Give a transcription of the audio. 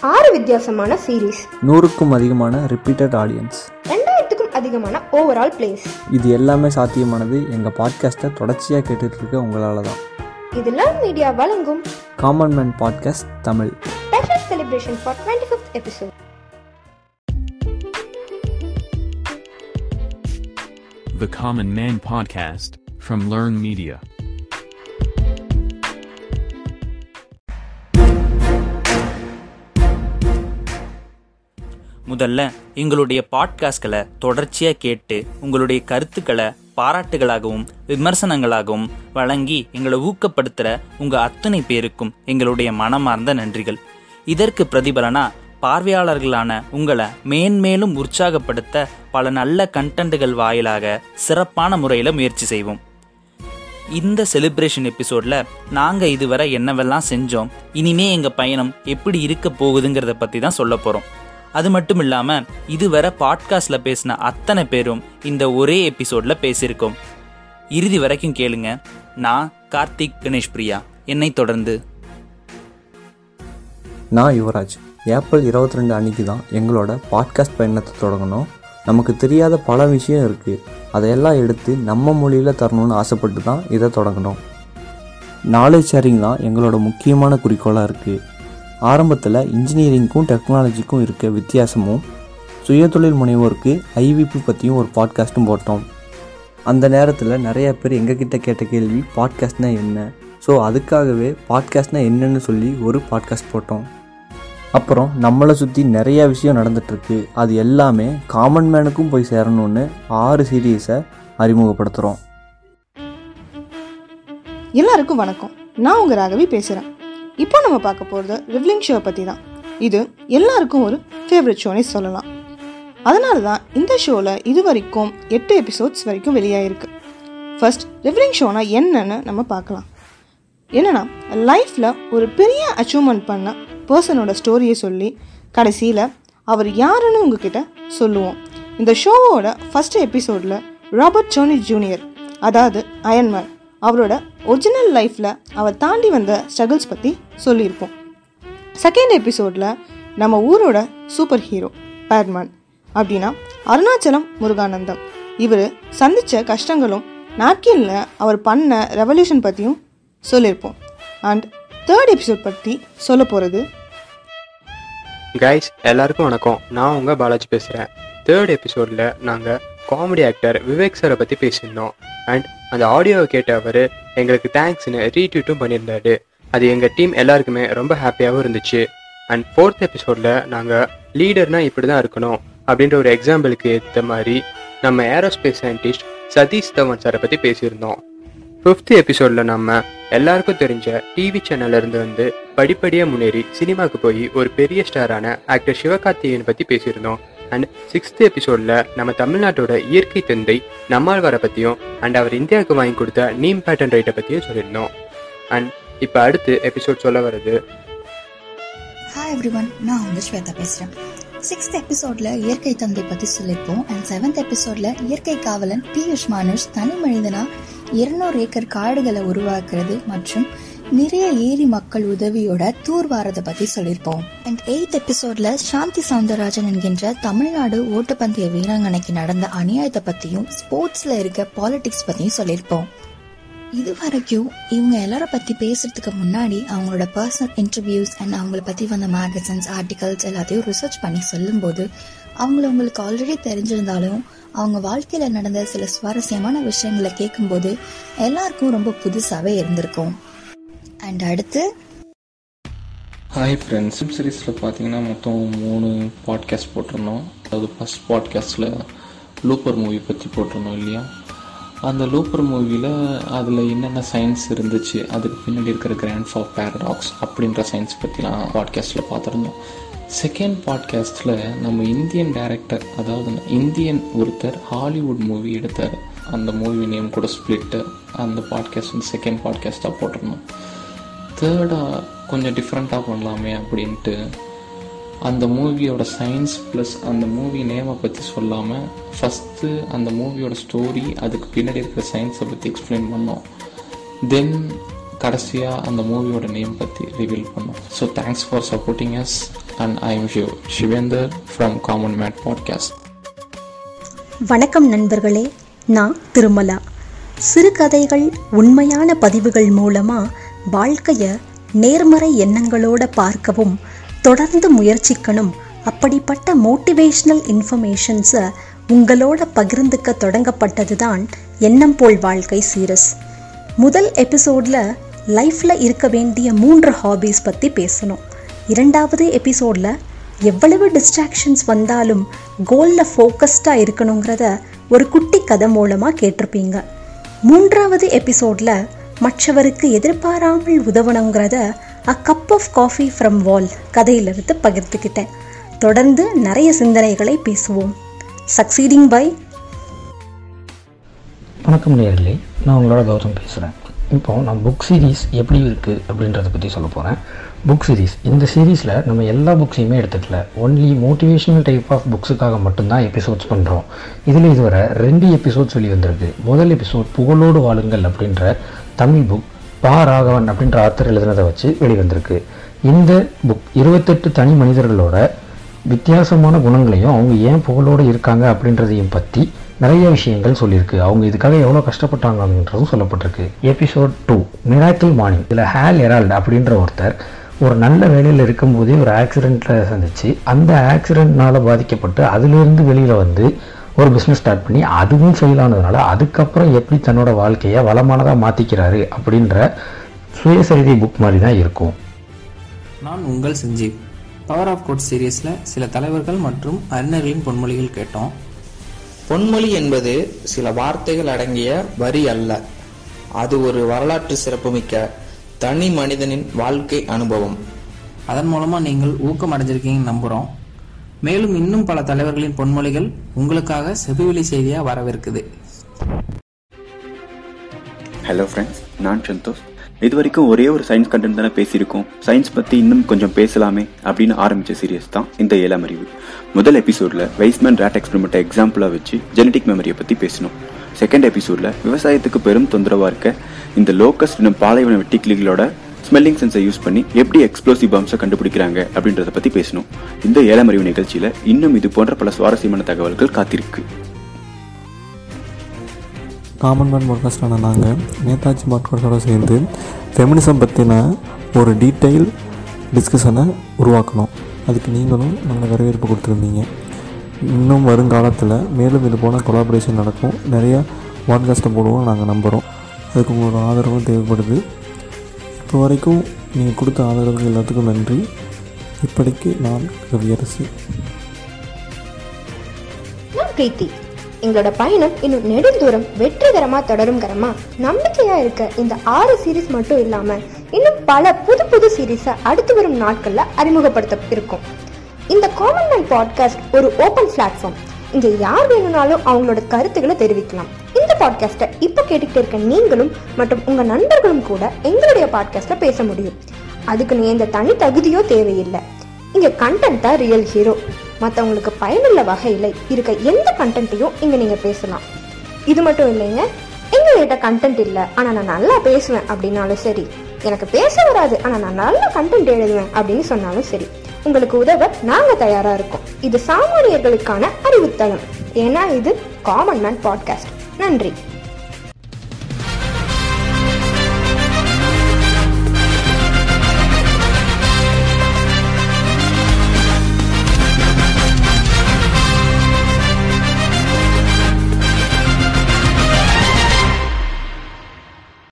ஆறு வித்தியாசமான சீரீஸ் நூறுக்கும் அதிகமான ரிப்பீட்டட் ஆடியன்ஸ் ரெண்டாயிரத்துக்கும் அதிகமான ஓவரால் பிளேஸ் இது எல்லாமே சாத்தியமானது. எங்கள் பாட்காஸ்ட்டை தொடர்ச்சியாக கேட்டுட்டு இருக்க உங்களால் தான். இது லவ் மீடியா வழங்கும் common man podcast Tamil. Special celebration for twenty fifth episode The Common Man Podcast, from Learn Media. முதல்ல எங்களுடைய பாட்காஸ்ட்களை தொடர்ச்சியாக கேட்டு உங்களுடைய கருத்துக்களை பாராட்டுகளாகவும் விமர்சனங்களாகவும் வழங்கி எங்களை ஊக்கப்படுத்துகிற உங்கள் அத்தனை பேருக்கும் எங்களுடைய மனமார்ந்த நன்றிகள். இதற்கு பிரதிபலனா பார்வையாளர்களான உங்களை மேன்மேலும் உற்சாகப்படுத்த பல நல்ல கண்டென்ட்டுகள் வாயிலாக சிறப்பான முறையில் முயற்சி செய்வோம். இந்த செலிப்ரேஷன் எபிசோடில் நாங்கள் இதுவரை என்னவெல்லாம் செஞ்சோம் இனிமே எங்கள் பயணம் எப்படி இருக்க போகுதுங்கிறத பற்றி தான் சொல்ல போகிறோம் அது மட்டும் இல்லாமல் இதுவரை பாட்காஸ்டில் பேசின அத்தனை பேரும் இந்த ஒரே எபிசோடில் பேசியிருக்கோம். இறுதி வரைக்கும் கேளுங்க. நான் கார்த்திக் கணேஷ் பிரியா. என்னை தொடர்ந்து. நான் யுவராஜ். ஏப்ரல் இருபத்தி ரெண்டு அன்னைக்கு தான் எங்களோட பாட்காஸ்ட் பயணத்தை தொடங்கணும் நமக்கு தெரியாத பல விஷயம் இருக்குது அதையெல்லாம் எடுத்து நம்ம மொழியில் தரணும்னு ஆசைப்பட்டு தான் இதை தொடங்கணும் நாலேஜ் ஷேரிங் தான் எங்களோட முக்கியமான குறிக்கோளாக இருக்குது ஆரம்பத்தில் இன்ஜினியரிங்க்கும் டெக்னாலஜிக்கும் இருக்க வித்தியாசமும் சுயதொழில் முனைவோருக்கு ஐவிபி பற்றியும் ஒரு பாட்காஸ்ட்டும் போட்டோம். அந்த நேரத்தில் நிறைய பேர் எங்ககிட்ட கேட்ட கேள்வி பாட்காஸ்ட்னா என்ன? ஸோ அதுக்காகவே பாட்காஸ்ட்னா என்னன்னு சொல்லி ஒரு பாட்காஸ்ட் போட்டோம். அப்புறம் நம்மளை சுற்றி நிறைய விஷயம் நடந்துட்டுருக்கு. அது எல்லாமே காமன் மேனுக்கும் போய் சேரணும்னு ஆறு சீரீஸை அறிமுகப்படுத்துகிறோம் எல்லாருக்கும் வணக்கம். நான் உங்கள் ராகவி பேசுகிறேன் இப்போ நம்ம பார்க்க போகிறது ரிவ்லிங் ஷோ பற்றி தான் இது எல்லாருக்கும் ஒரு ஃபேவரட் ஷோனே சொல்லலாம். அதனால தான் இந்த ஷோவில் இது வரைக்கும் எட்டு எபிசோட்ஸ் வரைக்கும் வெளியாகிருக்கு ஃபர்ஸ்ட் ரிவ்லிங் ஷோனா என்னன்னு நம்ம பார்க்கலாம். என்னென்னா லைஃப்பில் ஒரு பெரிய அச்சீவ்மெண்ட் பண்ண பர்சனோட ஸ்டோரியை சொல்லி கடைசியில் அவர் யாருன்னு உங்ககிட்ட சொல்லுவோம். இந்த ஷோவோட ஃபஸ்ட் எபிசோடில் ராபர்ட் சோனி ஜூனியர் அதாவது அயன்மேன் அவரோட ஒரிஜினல் லைஃப்பில் அவர் தாண்டி வந்த ஸ்ட்ரகிள்ஸ் பற்றி சொல்லியிருப்போம். செகண்ட் எபிசோடில் நம்ம ஊரோட சூப்பர் ஹீரோ பேட்மேன் அப்படின்னா அருணாச்சலம் முருகானந்தம். இவர் சந்தித்த கஷ்டங்களும் நாப்கின்ல அவர் பண்ண ரெவல்யூஷன் பற்றியும் சொல்லியிருப்போம். அண்ட் தேர்ட் எபிசோட் பற்றி சொல்ல போகிறது கைஸ் எல்லாருக்கும் வணக்கம். நான் உங்கள் பாலாஜி பேசுகிறேன் தேர்ட் எபிசோடில் நாங்கள் காமெடி ஆக்டர் விவேக் சாரை பற்றி பேசியிருந்தோம். அண்ட் அந்த ஆடியோவை கேட்ட அவர் எங்களுக்கு தேங்க்ஸ்னு ரீட்வீட்டும் பண்ணியிருந்தாரு. அது எங்கள் டீம் எல்லாருக்குமே ரொம்ப ஹாப்பியாகவும் இருந்துச்சு. அண்ட் ஃபோர்த் எபிசோடில் நாங்கள் லீடர்னால் இப்படி தான் இருக்கணும் அப்படின்ற ஒரு எக்ஸாம்பிளுக்கு ஏற்ற மாதிரி நம்ம ஏரோஸ்பேஸ் சயின்டிஸ்ட் சதீஷ் தவன் சாரை பற்றி பேசியிருந்தோம். ஃபிஃப்த் எபிசோடில் நம்ம எல்லாருக்கும் தெரிஞ்ச டிவி சேனல்லேருந்து வந்து படிப்படியாக முன்னேறி சினிமாவுக்கு போய் ஒரு பெரிய ஸ்டாரான ஆக்டர் சிவகார்த்திகேயன் பற்றி பேசியிருந்தோம். அண்ட் சிக்ஸ்த் எபிசோடில் நம்ம தமிழ்நாட்டோட இயற்கை தந்தை நம்மாழ்வாரை பற்றியும் அண்ட் அவர் இந்தியாவுக்கு வாங்கி கொடுத்த நீம் பேட்டன் ரைட்டை பற்றியும் சொல்லியிருந்தோம். அண்ட் இப்போ அடுத்து எபிசோட் சொல்ல வர்றது. ஹாய் எவ்ரி ஒன் நான் வந்து ஸ்வேதா பேசுகிறேன் சிக்ஸ்த் எபிசோட்ல இயற்கை தந்தை பற்றி சொல்லியிருப்போம். அண்ட் செவன்த் எபிசோட்ல இயற்கை காவலன் பியூஷ் மானுஷ் தனி மனிதனா இருநூறு ஏக்கர் காடுகளை உருவாக்குறது மற்றும் நிறைய ஏரி மக்கள் உதவியோட தூர்வாரதை பத்தி சொல்லியிருப்போம் அண்ட் எயித் எபிசோட்ல சாந்தி சவுந்தரராஜன் என்கின்ற தமிழ்நாடு ஓட்டப்பந்தய வீராங்கனைக்கு நடந்த அநியாயத்தை பத்தியும் ஸ்போர்ட்ஸ்ல இருக்க பாலிடிக்ஸ் பத்தியும் சொல்லியிருப்போம் இது வரைக்கும் இவங்க எல்லார பத்தி பேசுறதுக்கு முன்னாடி அவங்களோட பர்சனல் இன்டர்வியூஸ் அண்ட் அவங்கள பத்தி வந்த மேகசின்ஸ் ஆர்டிகல்ஸ் எல்லாத்தையும் ரிசர்ச் பண்ணி சொல்லும்போது அவங்கள உங்களுக்கு ஆல்ரெடி தெரிஞ்சிருந்தாலும் அவங்க வாழ்க்கையில நடந்த சில சுவாரஸ்யமான விஷயங்களை கேட்கும்போது எல்லாருக்கும் ரொம்ப புதுசாவே இருந்திருக்கும். அண்ட் அடுத்து ஹாய் ஃப்ரெண்ட்ஸ் சீரீஸில் பார்த்தீங்கன்னா மொத்தம் மூணு பாட்காஸ்ட் போட்டிருந்தோம். அதாவது ஃபஸ்ட் பாட்காஸ்ட்டில் லூப்பர் மூவி பற்றி போட்டிருந்தோம் இல்லையா? அந்த லூப்பர் மூவியில் அதில் என்னென்ன சயின்ஸ் இருந்துச்சு அதுக்கு பின்னாடி இருக்கிற கிராண்ட் ஃபார் பேரடாக்ஸ் அப்படின்ற சயின்ஸ் பற்றிலாம் பாட்காஸ்ட்டில் பார்த்துருந்தோம் செகண்ட் பாட்காஸ்ட்டில் நம்ம இந்தியன் டேரக்டர் அதாவது இந்தியன் ஒருத்தர் ஹாலிவுட் மூவி எடுத்தார். அந்த மூவி நேம் கூட ஸ்பிளிட்டு அந்த பாட்காஸ்ட் வந்து செகண்ட் பாட்காஸ்ட்டாக போட்டிருந்தோம். தேர்டாக கொஞ்சம் டிஃப்ரெண்ட்டாக பண்ணலாமே அப்படின்ட்டு அந்த மூவியோட சயின்ஸ் ப்ளஸ் அந்த மூவி நேமை பற்றி சொல்லாமல் ஃபஸ்ட்டு அந்த மூவியோட ஸ்டோரி அதுக்கு பின்னாடி இருக்கிற சயின்ஸை பற்றி எக்ஸ்பிளைன் பண்ணோம். தென் கடைசியாக அந்த மூவியோட நேம் பற்றி ரிவீல் பண்ணோம். So thanks for supporting us and I am Shiv Sivendar from common man podcast வணக்கம் நண்பர்களே. நான் திருமலா. சிறுகதைகள் உண்மையான பதிவுகள் மூலமாக வாழ்க்கைய நேர்மறை எண்ணங்களோட பார்க்கவும் தொடர்ந்து முயற்சிக்கணும். அப்படிப்பட்ட மோட்டிவேஷனல் இன்ஃபர்மேஷன்ஸை உங்களோட பகிர்ந்துக்க தொடங்கப்பட்டது தான் எண்ணம் போல் வாழ்க்கை சீரஸ். முதல் எபிசோடில் லைஃப்பில் இருக்க வேண்டிய மூன்று ஹாபீஸ் பற்றி பேசணும். இரண்டாவது எபிசோடில் எவ்வளவு டிஸ்ட்ராக்ஷன்ஸ் வந்தாலும் கோலில் ஃபோக்கஸ்டாக இருக்கணுங்கிறத ஒரு குட்டி கதை மூலமாக கேட்டிருப்பீங்க. மூன்றாவது எபிசோடில் மற்றவருக்கு எதிர்பாராமல் உதவணுங்கிறத a cup of coffee from வால் கதையிலிருந்து பகிர்ந்துக்கிட்டேன். தொடர்ந்து நிறைய சிந்தனைகளை பேசுவோம். சக்சீடிங் பை வணக்கம் நேர்களே நான் உங்களோட கௌதம் பேசுகிறேன் இப்போது நான் புக் சீரீஸ் எப்படி இருக்குது அப்படின்றத பற்றி சொல்ல போகிறேன் புக் சீரீஸ் இந்த சீரீஸில் நம்ம எல்லா புக்ஸையுமே எடுத்துக்கல. ஒன்லி மோட்டிவேஷனல் டைப் ஆஃப் புக்ஸுக்காக மட்டும்தான் எபிசோட்ஸ் பண்ணுறோம் இதில் இதுவரை ரெண்டு எபிசோட்ஸ் வெளி வந்திருக்கு முதல் எபிசோட் புகழோடு வாழுங்கள் அப்படின்ற தமிழ் புக் பா ராகவன் அப்படின்ற ஆத்தர் எழுதுனதை வச்சு வெளிவந்திருக்கு. இந்த புக் இருபத்தெட்டு தனி மனிதர்களோட வித்தியாசமான குணங்களையும் அவங்க ஏன் புகழோடு இருக்காங்க அப்படின்றதையும் பற்றி நிறைய விஷயங்கள் சொல்லியிருக்கு. அவங்க இதுக்காக எவ்வளோ கஷ்டப்பட்டாங்க அப்படின்றதும் சொல்லப்பட்டிருக்கு. எபிசோட் டூ மிராக்கிள் மார்னிங் இதில் ஹேல் எரால்ட் அப்படின்ற ஒருத்தர் ஒரு நல்ல வேலையில் இருக்கும்போதே ஒரு ஆக்சிடெண்ட்டில் சந்திச்சு அந்த ஆக்சிடெண்ட்னால் பாதிக்கப்பட்டு அதிலிருந்து வெளியில் வந்து ஒரு பிஸ்னஸ் ஸ்டார்ட் பண்ணி அதுவும் ஃபெயில் ஆனதுனால அதுக்கப்புறம் எப்படி தன்னோட வாழ்க்கையை வளமானதாக மாற்றிக்கிறாரு அப்படின்ற சுயசரிதை புக் மாதிரி தான் இருக்கும். நான் உங்கள் சஞ்சீவ் பவர் ஆஃப் கோட் சீரியஸில் சில தலைவர்கள் மற்றும் அறிஞர்களின் பொன்மொழிகள் கேட்டோம். பொன்மொழி என்பது சில வார்த்தைகள் அடங்கிய வரி அல்ல. அது ஒரு வரலாற்று சிறப்புமிக்க தனி மனிதனின் வாழ்க்கை அனுபவம். அதன் மூலமாக நீங்கள் ஊக்கம் அடைஞ்சிருக்கீங்கன்னு நம்புகிறோம் மேலும் இன்னும் பல தலைவர்களின் பொன்மொழிகள் உங்களுக்காக செவிவெளி செய்தியாக வரவிருக்குது. ஹலோ ஃப்ரெண்ட்ஸ் நான் சந்தோஷ். இது வரைக்கும் ஒரே ஒரு சயின்ஸ் கண்டென்ட் தானே பேசியிருக்கோம். சயின்ஸ் பற்றி இன்னும் கொஞ்சம் பேசலாமே அப்படின்னு ஆரம்பித்த சீரியஸ் தான் இந்த ஏழாம் அறிவு. முதல் எபிசோடில் வைஸ்மேன் ரேட் எக்ஸ்பெரிமெண்ட்டை எக்ஸாம்பிளாக வச்சு ஜெனடிக் மெமரியை பற்றி பேசினோம். செகண்ட் எபிசோடில் விவசாயத்துக்கு பெரும் தொந்தரவாக இருக்க இந்த லோக்கஸ்ட் இன்னும் பாலைவன வெட்டிக்கிளிகளோட ஸ்மெல்லிங் சென்ஸை யூஸ் பண்ணி எப்படி எக்ஸ்ப்ளோசிவ் பம்ப்ஸை கண்டுபிடிக்கிறாங்க அப்படின்றத பற்றி பேசணும். இந்த ஏழமறிவு நிகழ்ச்சியில் இன்னும் இது போன்ற பல சுவாரஸ்யமான தகவல்கள் காத்திருக்கு. காமன் மேன் பாட்காஸ்டான நாங்கள் நேதாஜி பாட்காஸ்டோட சேர்ந்து ஃபெமினிசம் பற்றின ஒரு டீட்டெயில் டிஸ்கஷனை உருவாக்கணும். அதுக்கு நீங்களும் நல்ல வரவேற்பு கொடுத்துருந்தீங்க. இன்னும் வருங்காலத்தில் மேலும் இது போன கொலாபரேஷன் நடக்கும். நிறையா பாட்காஸ்ட்டை போடுவோம் நாங்கள் நம்புகிறோம் அதுக்கு உங்களோட ஆதரவும் தேவைப்படுது. இப்போ வரைக்கும் நீங்கள் கொடுத்த ஆதரவுக்கு எல்லாத்துக்கும் நன்றி. இப்படிக்கு நான் கவியரசு நான் பிரீத்தி எங்களோட பயணம் இன்னும் நெடுந்தூரம் வெற்றிகரமா தொடரும்கரமா நம்பிக்கையாக இருக்க இந்த ஆறு சீரீஸ் மட்டும் இல்லாமல் இன்னும் பல புது புது சீரீஸை அடுத்து வரும் நாட்களில் அறிமுகப்படுத்த இருக்கும் இந்த காமன் மேன் பாட்காஸ்ட் ஒரு ஓப்பன் பிளாட்ஃபார்ம் இங்கே யார் வேணும்னாலும் அவங்களோட கருத்துக்களை தெரிவிக்கலாம். பாட்காஸ்ட்டை இப்போ கேட்டுக்கிட்டு இருக்க நீங்களும் மற்றும் உங்க நண்பர்களும் கூட எங்களுடைய பாட்காஸ்ட்டில் பேச முடியும். அதுக்கு நீ எந்த தனி தகுதியோ தேவையில்லை. இங்க கண்டென்ட் தான் ரியல் ஹீரோ மற்றவங்களுக்கு பயனுள்ள வகையில் இருக்க எந்த கண்டென்ட்டையும் இங்க நீங்க பேசலாம். இது மட்டும் இல்லைங்க எங்கள்கிட்ட கண்டென்ட் இல்லை ஆனா நான் நல்லா பேசுவேன் அப்படின்னாலும் சரி. எனக்கு பேச வராது ஆனா நான் நல்லா கண்டென்ட் எழுதுவேன் அப்படின்னு சொன்னாலும் சரி. உங்களுக்கு உதவ நாங்க தயாரா இருக்கோம். இது சாமானியர்களுக்கான அறிவுத்தளம். ஏன்னா இது காமன் மேன் பாட்காஸ்ட் நன்றி.